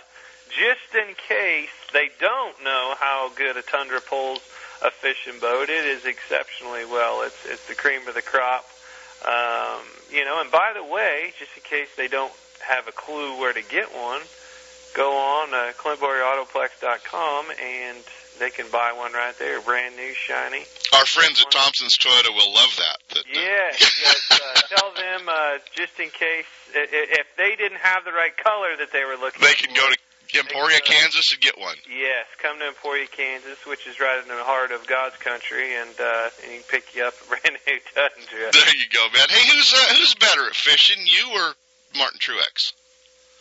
just in case they don't know how good a Tundra pulls a fishing boat, it is exceptionally well. It's it's the cream of the crop. Um, you know, and by the way, just in case they don't have a clue where to get one, go on uh, ClintBowyerAutoplex.com and they can buy one right there, brand new, shiny. our friends at Thompson's Toyota will love that. that uh, Yes. Uh, tell them uh, just in case i- i- if they didn't have the right color that they were looking. they can for, go to Emporia, Kansas, and get one. Yes, come to Emporia, Kansas, which is right in the heart of God's country, and uh, and he can pick you up a brand new Tundra. There you go, man. Hey, who's uh, who's better at fishing, you or Martin Truex?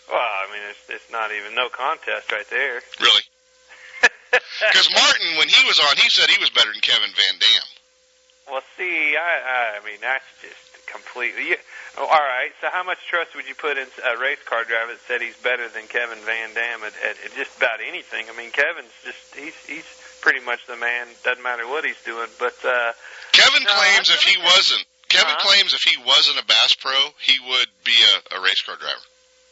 Well, I mean, it's it's not even no contest right there. Really? Because Martin, when he was on, he said he was better than Kevin Van Dam. Well, see, I I mean that's just completely. You, oh, all right, so how much trust would you put in a race car driver that said he's better than Kevin Van Dam at, at, at just about anything? I mean, Kevin's just he's he's pretty much the man. Doesn't matter what he's doing, but. uh Kevin No, claims if he wasn't Kevin Uh-huh. claims if he wasn't a Bass Pro, he would be a, a race car driver.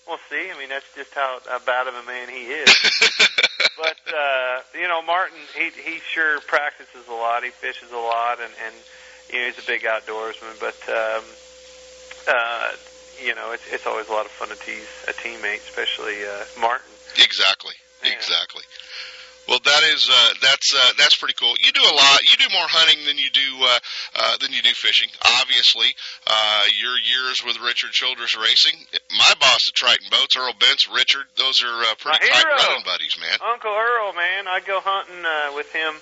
Well, see, I mean that's just how, how bad of a man he is. but uh, you know, Martin, he he sure practices a lot. He fishes a lot, and and you know he's a big outdoorsman. But um, uh, you know, it's it's always a lot of fun to tease a teammate, especially uh, Martin. Exactly. Yeah. Exactly. Well, that is uh, that's uh, that's pretty cool. You do a lot. You do more hunting than you do uh, uh, than you do fishing. Obviously, uh, your years with Richard Childress Racing, my boss at Triton Boats, Earl Bentz, Richard, those are uh, pretty tight running buddies, man. Uncle Earl, man, I go hunting uh, with him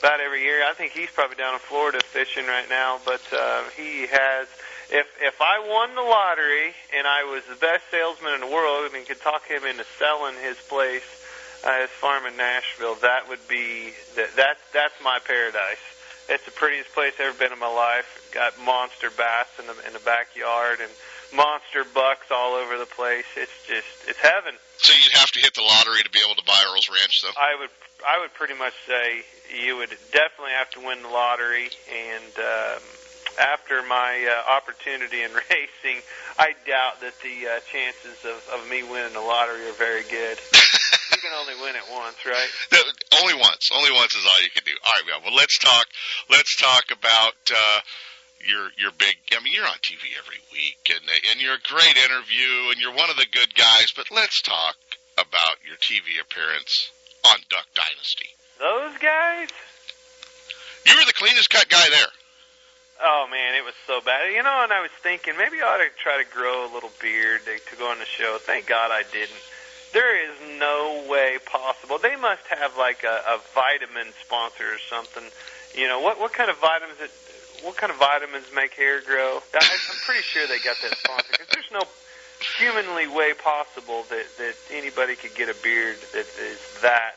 about every year. I think he's probably down in Florida fishing right now, but uh, he has. If if I won the lottery and I was the best salesman in the world and could talk him into selling his place, uh, his farm in Nashville, that would be that that's that's my paradise. it's the prettiest place I've ever been in my life. Got monster bass in the in the backyard and monster bucks all over the place. It's just it's heaven. So you'd have to hit the lottery to be able to buy Earl's Ranch, though. I would I would pretty much say you would definitely have to win the lottery and. Um, after my uh, opportunity in racing, I doubt that the uh, chances of, of me winning the lottery are very good. you can only win it once, right? No, only once. Only once is all you can do. All right, well, well let's talk. Let's talk about uh, your your big. I mean, you're on TV every week, and and you're a great interview, and you're one of the good guys. But let's talk about your TV appearance on Duck Dynasty. Those guys. You were the cleanest cut guy there. Oh man, it was so bad. You know, and I was thinking maybe I ought to try to grow a little beard to, to go on the show. Thank God I didn't. There is no way possible. They must have like a, a vitamin sponsor or something. You know what? What kind of vitamins? It, what kind of vitamins make hair grow? I, I'm pretty sure they got that sponsor because there's no humanly way possible that that anybody could get a beard that is that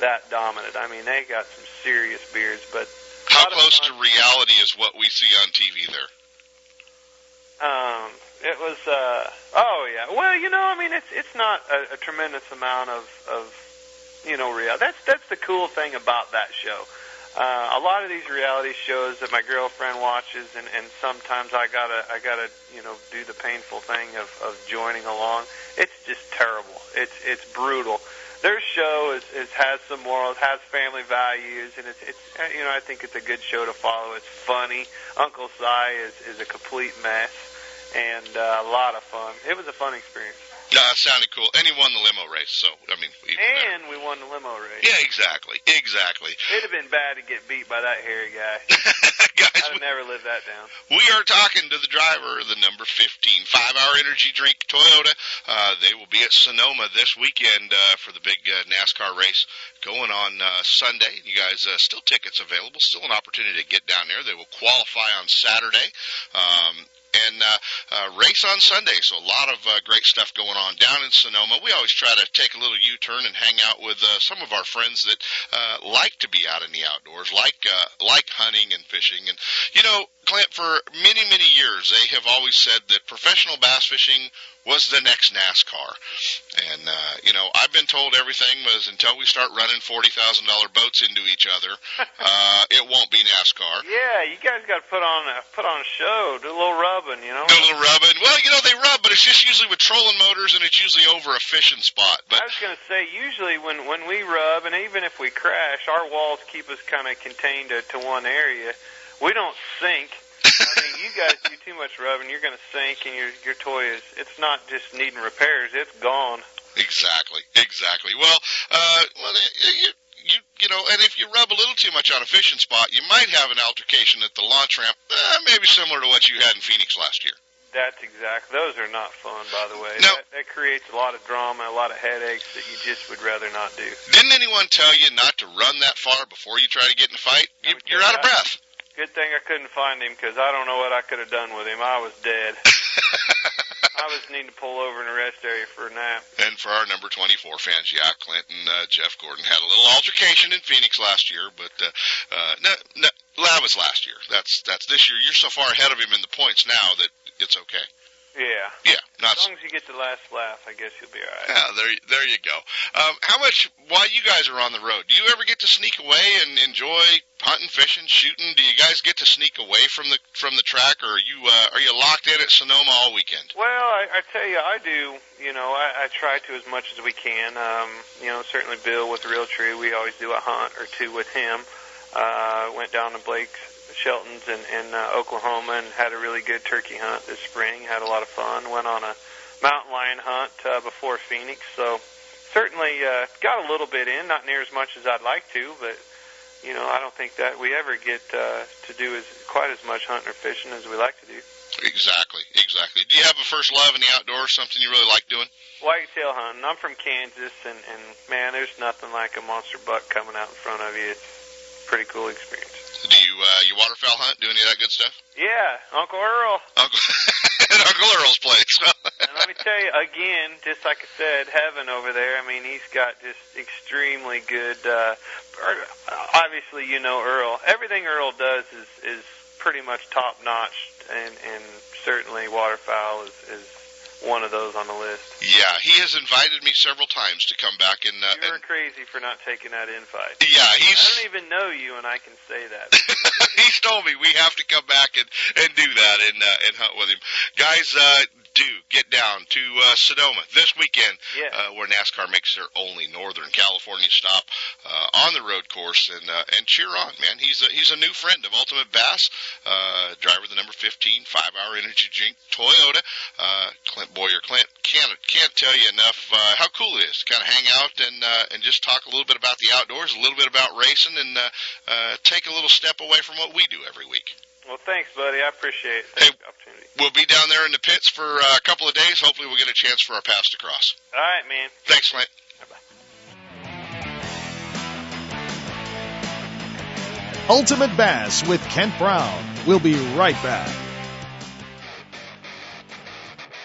that dominant. I mean, they got some serious beards, but how close to reality is what we see on TV there? Um, it was. uh Oh yeah. Well, you know, I mean, it's it's not a, a tremendous amount of of you know real. That's that's the cool thing about that show. Uh, a lot of these reality shows that my girlfriend watches, and, and sometimes I gotta I gotta you know do the painful thing of of joining along. It's just terrible. It's it's brutal their show is, is has some morals, has family values, and it's it's you know I think it's a good show to follow. It's funny. Uncle Si is is a complete mess, and uh, a lot of fun. It was a fun experience. No, it sounded cool. And he won the limo race, so I mean. And better. we won the limo race. Yeah, exactly, exactly. It'd have been bad to get beat by that hairy guy. Guys, I'd we, never lived that down. We are talking to the driver of the number 15 five-hour energy drink Toyota. Uh, they will be at Sonoma this weekend uh, for the big uh, NASCAR race going on uh, Sunday. You guys uh, still tickets available, still an opportunity to get down there. They will qualify on Saturday. Um, and uh, uh, race on Sunday. So a lot of uh, great stuff going on down in Sonoma. We always try to take a little U-turn and hang out with uh, some of our friends that uh, like to be out in the outdoors, like uh, like hunting and fishing. And you know, Clint, for many many years, they have always said that professional bass fishing was the next NASCAR. And, uh, you know, I've been told everything was until we start running $40,000 boats into each other, uh, it won't be NASCAR. Yeah, you guys got to put on a, put on a show, do a little rubbing, you know? Do a little rubbing. Well, you know, they rub, but it's just usually with trolling motors and it's usually over a fishing spot. But I was going to say, usually when, when we rub, and even if we crash, our walls keep us kind of contained to, to one area. We don't sink I mean, you guys do too much rubbing, you're going to sink, and your your toy is it's not just needing repairs; it's gone. Exactly, exactly. Well, uh, well, you, you you know, and if you rub a little too much on a fishing spot, you might have an altercation at the launch ramp, uh, maybe similar to what you had in Phoenix last year. That's exactly. Those are not fun, by the way. No. That, that creates a lot of drama, a lot of headaches that you just would rather not do. Didn't anyone tell you not to run that far before you try to get in a fight? You, you're out of breath. Good thing I couldn't find him because I don't know what I could have done with him. I was dead. I was needing to pull over in a rest area for a nap. And for our number 24 fans, yeah, Clinton, uh, Jeff Gordon had a little altercation in Phoenix last year, but uh, uh, no, no, that was last year. That's that's this year. You're so far ahead of him in the points now that it's okay. Yeah. Yeah. Not as long as you get the last laugh, I guess you'll be all right. Yeah, there, there you go. Um, how much while you guys are on the road, do you ever get to sneak away and enjoy hunting, fishing, shooting? Do you guys get to sneak away from the from the track, or are you uh, are you locked in at Sonoma all weekend? Well, I, I tell you, I do. You know, I, I try to as much as we can. Um, you know, certainly Bill with Realtree, we always do a hunt or two with him. Uh, went down to Blake's Shelton's in, in uh, Oklahoma and had a really good turkey hunt this spring. Had a lot of fun. Went on a mountain lion hunt uh, before Phoenix, so certainly uh, got a little bit in. Not near as much as I'd like to, but you know I don't think that we ever get uh, to do as quite as much hunting or fishing as we like to do. Exactly, exactly. Do you have a first love in the outdoors? Something you really like doing? Whitetail hunting. I'm from Kansas, and and man, there's nothing like a monster buck coming out in front of you. It's a pretty cool experience. Do you uh, you waterfowl hunt? Do any of that good stuff? Yeah, Uncle Earl. Uncle at Uncle Earl's place. and let me tell you again, just like I said, heaven over there. I mean, he's got just extremely good. Uh, obviously, you know Earl. Everything Earl does is is pretty much top notch, and and certainly waterfowl is is one of those on the list. Yeah, he has invited me several times to come back and. Uh, You're and crazy for not taking that invite. Yeah, he's. I don't even know you, and I can say that. he's told me we have to come back and and do that and uh, and hunt with him, guys. Uh, do get down to uh, Sonoma this weekend, yeah. uh, where NASCAR makes their only Northern California stop uh, on the road course, and uh, and cheer on, man. He's a, he's a new friend of Ultimate Bass, uh, driver of the number 15 five-hour energy drink Toyota. Uh, Clint Bowyer, Clint can't can't tell you enough uh, how cool it is to kind of hang out and uh, and just talk a little bit about the outdoors, a little bit about racing, and uh, uh, take a little step away from what we do every week. Well, thanks, buddy. I appreciate it. Thanks hey, opportunity. We'll be down there in the pits for uh, a couple of days. Hopefully, we'll get a chance for our pass to cross. All right, man. Thanks, Clint. Ultimate Bass with Kent Brown. We'll be right back.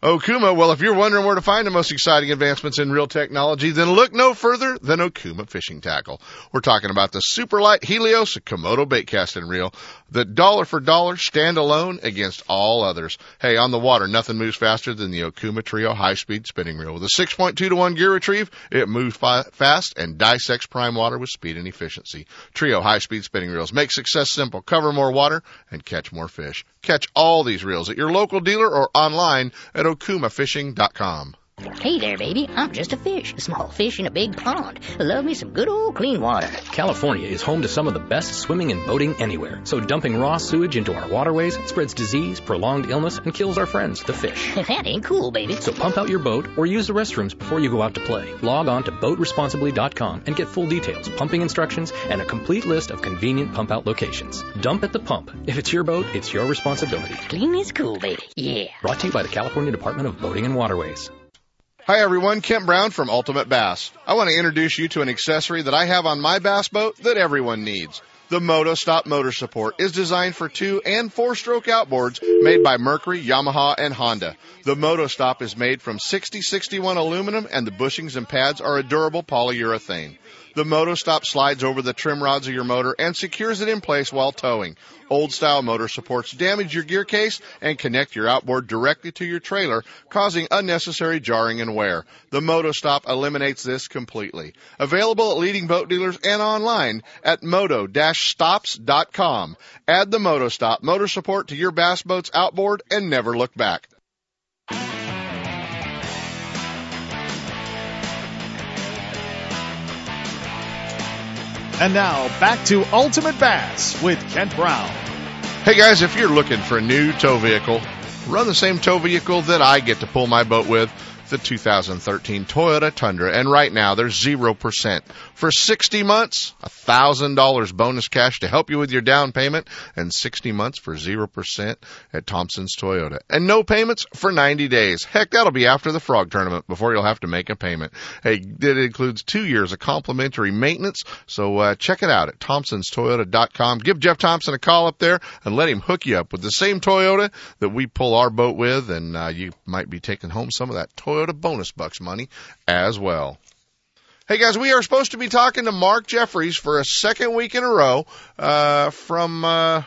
Okuma, well, if you're wondering where to find the most exciting advancements in reel technology, then look no further than Okuma Fishing Tackle. We're talking about the Superlight Helios Komodo bait casting reel, the dollar for dollar standalone against all others. Hey, on the water, nothing moves faster than the Okuma Trio high speed spinning reel. With a 6.2 to 1 gear retrieve, it moves fi- fast and dissects prime water with speed and efficiency. Trio high speed spinning reels make success simple. Cover more water and catch more fish. Catch all these reels at your local dealer or online at okumafishing.com. Hey there, baby. I'm just a fish, a small fish in a big pond. Love me some good old clean water. California is home to some of the best swimming and boating anywhere. So dumping raw sewage into our waterways spreads disease, prolonged illness, and kills our friends, the fish. that ain't cool, baby. So pump out your boat or use the restrooms before you go out to play. Log on to boatresponsibly.com and get full details, pumping instructions, and a complete list of convenient pump out locations. Dump at the pump. If it's your boat, it's your responsibility. Clean is cool, baby. Yeah. Brought to you by the California Department of Boating and Waterways. Hi everyone, Kent Brown from Ultimate Bass. I want to introduce you to an accessory that I have on my bass boat that everyone needs. The Moto Stop motor support is designed for two and four stroke outboards made by Mercury, Yamaha, and Honda. The Moto Stop is made from 6061 aluminum and the bushings and pads are a durable polyurethane. The Moto Stop slides over the trim rods of your motor and secures it in place while towing. Old style motor supports damage your gear case and connect your outboard directly to your trailer, causing unnecessary jarring and wear. The MotoStop eliminates this completely. Available at leading boat dealers and online at moto-stops.com. Add the MotoStop motor support to your bass boat's outboard and never look back. And now back to Ultimate Bass with Kent Brown. Hey guys, if you're looking for a new tow vehicle, run the same tow vehicle that I get to pull my boat with, the 2013 Toyota Tundra. And right now there's 0%. For 60 months, $1,000 bonus cash to help you with your down payment and 60 months for 0% at Thompson's Toyota. And no payments for 90 days. Heck, that'll be after the frog tournament before you'll have to make a payment. Hey, it includes two years of complimentary maintenance. So uh, check it out at thompsonstoyota.com. Give Jeff Thompson a call up there and let him hook you up with the same Toyota that we pull our boat with. And uh, you might be taking home some of that Toyota bonus bucks money as well. Hey guys, we are supposed to be talking to Mark Jeffries for a second week in a row uh, from uh,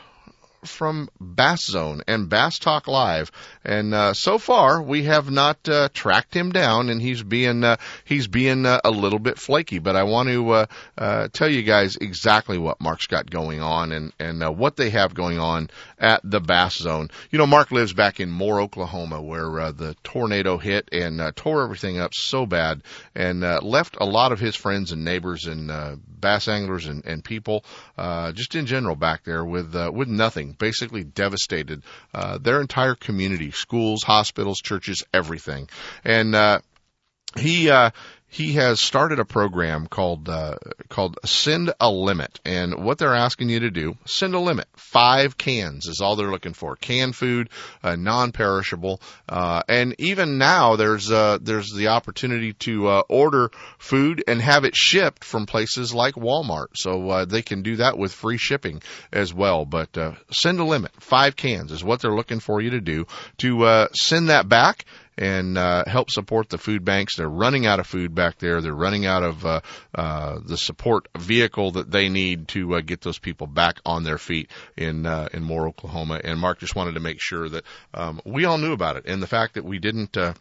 from Bass Zone and Bass Talk Live, and uh, so far we have not uh, tracked him down, and he's being uh, he's being uh, a little bit flaky. But I want to uh, uh, tell you guys exactly what Mark's got going on and and uh, what they have going on at the Bass Zone. You know, Mark lives back in Moore, Oklahoma, where uh, the tornado hit and uh, tore everything up so bad, and uh, left a lot of his friends and neighbors and uh, bass anglers and, and people, uh, just in general, back there with uh, with nothing, basically devastated uh, their entire community, schools, hospitals, churches, everything, and. Uh, he uh he has started a program called uh, called Send a Limit, and what they're asking you to do, send a limit. Five cans is all they're looking for. Canned food, uh, non-perishable, uh, and even now there's uh, there's the opportunity to uh, order food and have it shipped from places like Walmart, so uh, they can do that with free shipping as well. But uh, send a limit. Five cans is what they're looking for you to do to uh, send that back and uh, help support the food banks. They're running out of food back there. They're running out of uh, uh, the support vehicle that they need to uh, get those people back on their feet in uh, in Moore, Oklahoma. And Mark just wanted to make sure that um, we all knew about it and the fact that we didn't. Uh,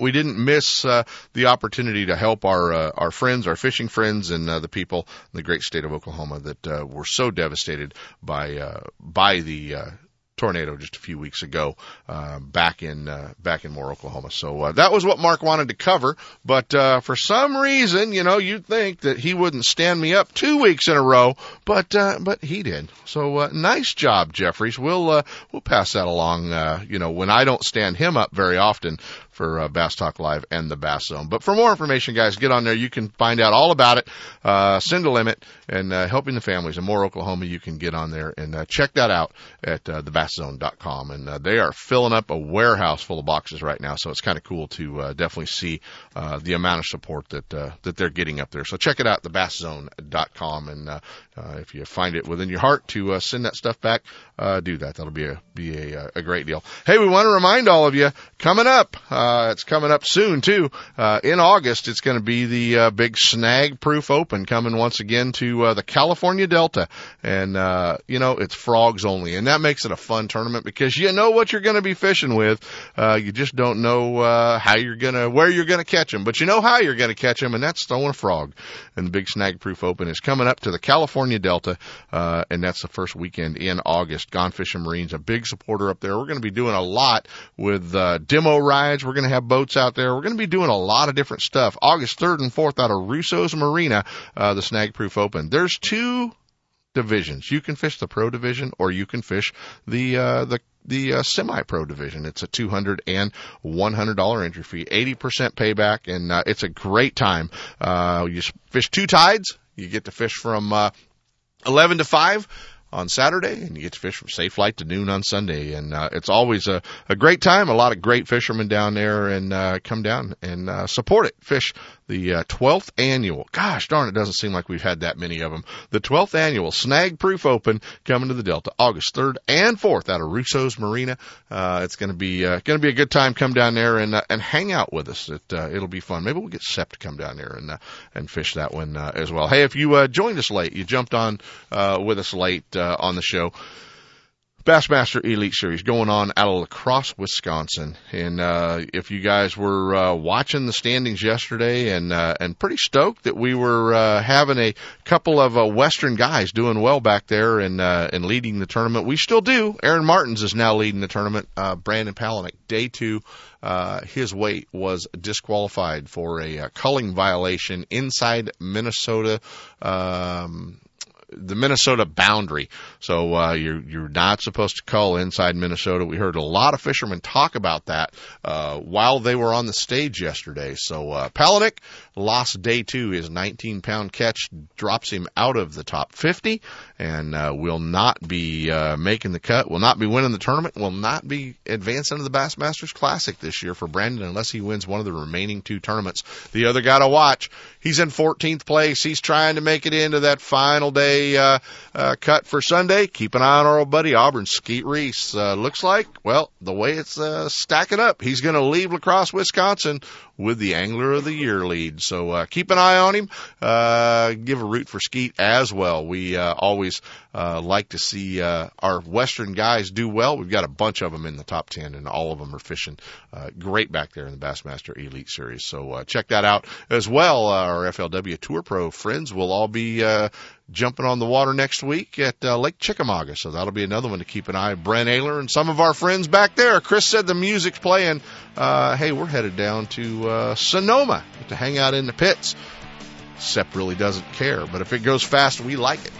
we didn't miss uh, the opportunity to help our uh, our friends, our fishing friends, and uh, the people in the great state of Oklahoma that uh, were so devastated by uh, by the uh, tornado just a few weeks ago uh, back in uh, back in Moore, Oklahoma. So uh, that was what Mark wanted to cover, but uh, for some reason, you know, you'd think that he wouldn't stand me up two weeks in a row, but uh, but he did. So uh, nice job, Jeffries. We'll uh, we'll pass that along. Uh, you know, when I don't stand him up very often for uh, Bass Talk Live and the Bass Zone. But for more information, guys, get on there. You can find out all about it. Uh, send a limit and uh, helping the families in more Oklahoma. You can get on there and uh, check that out at uh, thebasszone.com. And uh, they are filling up a warehouse full of boxes right now, so it's kind of cool to uh, definitely see uh, the amount of support that uh, that they're getting up there. So check it out, thebasszone.com, and uh, uh, if you find it within your heart to uh, send that stuff back, uh, do that. That'll be a be a, a great deal. Hey, we want to remind all of you coming up. Uh, it's coming up soon too. Uh, in August, it's going to be the uh, big Snag Proof Open coming once again to uh, the California Delta, and uh, you know it's frogs only, and that makes it a fun tournament because you know what you're going to be fishing with. Uh, you just don't know uh, how you're gonna where you're going to catch them, but you know how you're going to catch them, and that's throwing a frog. And the big Snag Proof Open is coming up to the California Delta, uh, and that's the first weekend in August. Gone Fishing Marine's a big supporter up there. We're going to be doing a lot with uh, demo rides. We're going to have boats out there. We're going to be doing a lot of different stuff. August 3rd and 4th out of Russo's Marina, uh, the Snag Proof Open. There's two divisions. You can fish the pro division or you can fish the uh, the the uh, semi-pro division. It's a two hundred and one hundred dollar entry fee, eighty percent payback, and uh, it's a great time. Uh, you fish two tides. You get to fish from uh, eleven to five on Saturday, and you get to fish from safe light to noon on Sunday. And uh, it's always a, a great time. A lot of great fishermen down there, and uh, come down and uh, support it. Fish the uh, 12th annual. Gosh darn, it doesn't seem like we've had that many of them. The 12th annual Snag Proof Open coming to the Delta August 3rd and 4th out of Russo's Marina. Uh, it's going to be uh, going to be a good time. Come down there and uh, and hang out with us. It uh, it'll be fun. Maybe we'll get Sep to come down there and uh, and fish that one uh, as well. Hey, if you uh, joined us late, you jumped on uh, with us late uh, on the show. Bassmaster Elite Series going on out of La Crosse, Wisconsin. And uh, if you guys were uh, watching the standings yesterday and uh, and pretty stoked that we were uh, having a couple of uh, Western guys doing well back there and uh, and leading the tournament, we still do. Aaron Martens is now leading the tournament. Uh, Brandon Palaniuk, day two. Uh, his weight was disqualified for a uh, culling violation inside Minnesota um, the Minnesota boundary. So uh, you're you're not supposed to cull inside Minnesota. We heard a lot of fishermen talk about that uh, while they were on the stage yesterday. So uh, lost day two. His 19 pound catch drops him out of the top 50, and uh, will not be uh, making the cut. Will not be winning the tournament. Will not be advancing to the Bassmasters Classic this year for Brandon unless he wins one of the remaining two tournaments. The other guy to watch. He's in 14th place. He's trying to make it into that final day uh, uh, cut for Sunday. Keep an eye on our old buddy Auburn Skeet Reese. Uh, looks like, well, the way it's uh, stacking up, he's going to leave La Crosse, Wisconsin with the Angler of the Year lead. So uh, keep an eye on him. Uh, give a root for Skeet as well. We uh, always uh, like to see uh, our Western guys do well. We've got a bunch of them in the top 10, and all of them are fishing uh, great back there in the Bassmaster Elite Series. So uh, check that out as well. Uh, our FLW Tour Pro friends will all be uh, jumping on the water next week at uh, Lake Chickamauga. So that'll be another one to keep an eye. Brent Ehrler and some of our friends back there. Chris said the music's playing. Uh, hey, we're headed down to uh, Sonoma to hang out in the pits. Sep really doesn't care, but if it goes fast, we like it.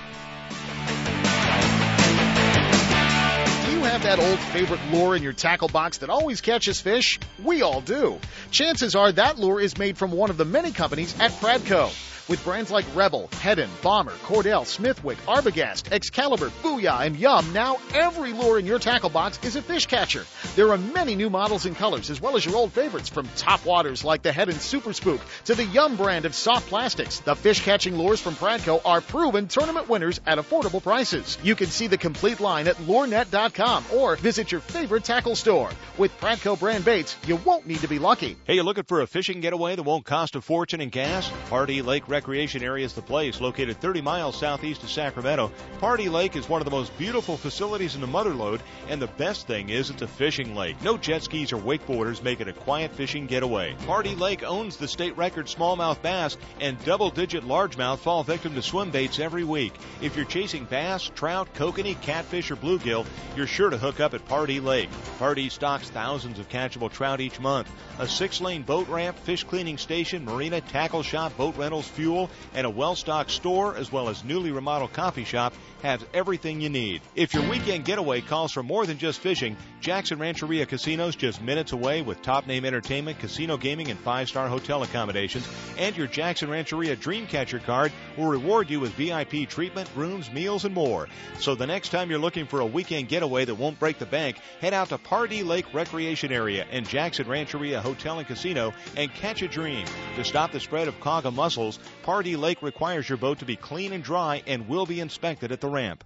Do you have that old favorite lure in your tackle box that always catches fish? We all do. Chances are that lure is made from one of the many companies at Pradco. With brands like Rebel, Heddon, Bomber, Cordell, Smithwick, Arbogast, Excalibur, Booyah, and Yum, now every lure in your tackle box is a fish catcher. There are many new models and colors, as well as your old favorites, from top waters like the Heddon Super Spook to the Yum brand of soft plastics. The fish catching lures from Pradco are proven tournament winners at affordable prices. You can see the complete line at lurenet.com or visit your favorite tackle store. With Pradco brand baits, you won't need to be lucky. Hey, you looking for a fishing getaway that won't cost a fortune in gas? Pardee Lake Recreation Area is the place, located 30 miles southeast of Sacramento. Pardee Lake is one of the most beautiful facilities in the Motherlode, and the best thing is it's a fishing lake. No jet skis or wakeboarders make it a quiet fishing getaway. Pardee Lake owns the state record smallmouth bass, and double-digit largemouth fall victim to swim baits every week. If you're chasing bass, trout, kokanee, catfish, or bluegill, you're sure to hook up at Pardee Lake. Pardee stocks thousands of catchable trout each month. A six-lane boat ramp, fish cleaning station, marina, tackle shop, boat rentals, fuel, and a well-stocked store, as well as newly remodeled coffee shop, has everything you need. If your weekend getaway calls for more than just fishing, Jackson Rancheria Casinos just minutes away with top name entertainment, casino gaming, and five star hotel accommodations. And your Jackson Rancheria Dreamcatcher card will reward you with VIP treatment, rooms, meals, and more. So the next time you're looking for a weekend getaway that won't break the bank, head out to Pardee Lake Recreation Area and Jackson Rancheria Hotel and Casino and catch a dream. To stop the spread of quagga mussels, Pardee Lake requires your boat to be clean and dry and will be inspected at the ramp.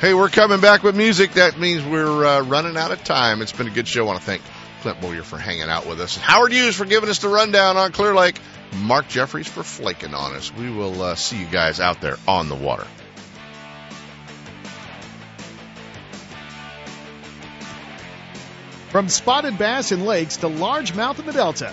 Hey, we're coming back with music. That means we're uh, running out of time. It's been a good show. I want to thank Clint Bowyer for hanging out with us, and Howard Hughes for giving us the rundown on Clear Lake, Mark Jeffries for flaking on us. We will uh, see you guys out there on the water. From spotted bass in lakes to largemouth in the Delta,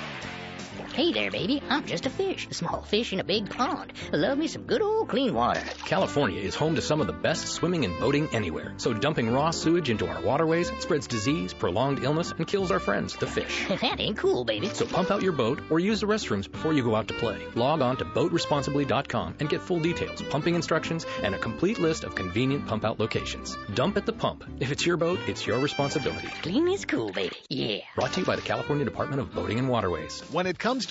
Hey there, baby. I'm just a fish, a small fish in a big pond. Love me some good old clean water. California is home to some of the best swimming and boating anywhere. So dumping raw sewage into our waterways spreads disease, prolonged illness, and kills our friends, the fish. that ain't cool, baby. So pump out your boat or use the restrooms before you go out to play. Log on to boatresponsibly.com and get full details, pumping instructions, and a complete list of convenient pump out locations. Dump at the pump. If it's your boat, it's your responsibility. Clean is cool, baby. Yeah. Brought to you by the California Department of Boating and Waterways. When it comes to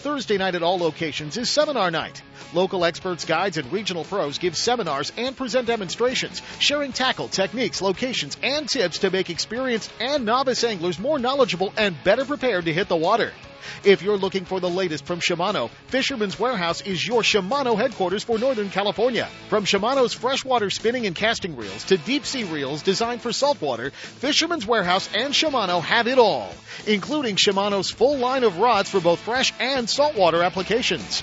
Thursday night at all locations is seminar night. Local experts, guides, and regional pros give seminars and present demonstrations, sharing tackle, techniques, locations, and tips to make experienced and novice anglers more knowledgeable and better prepared to hit the water. If you're looking for the latest from Shimano, Fisherman's Warehouse is your Shimano headquarters for Northern California. From Shimano's freshwater spinning and casting reels to deep sea reels designed for saltwater, Fisherman's Warehouse and Shimano have it all, including Shimano's full line of rods for both fresh and saltwater applications.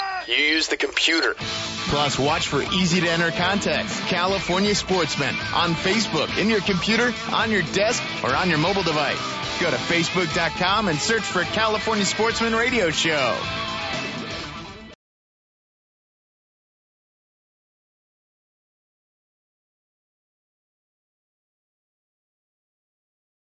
You use the computer. Plus, watch for easy to enter contests. California Sportsman on Facebook, in your computer, on your desk, or on your mobile device. Go to Facebook.com and search for California Sportsman Radio Show.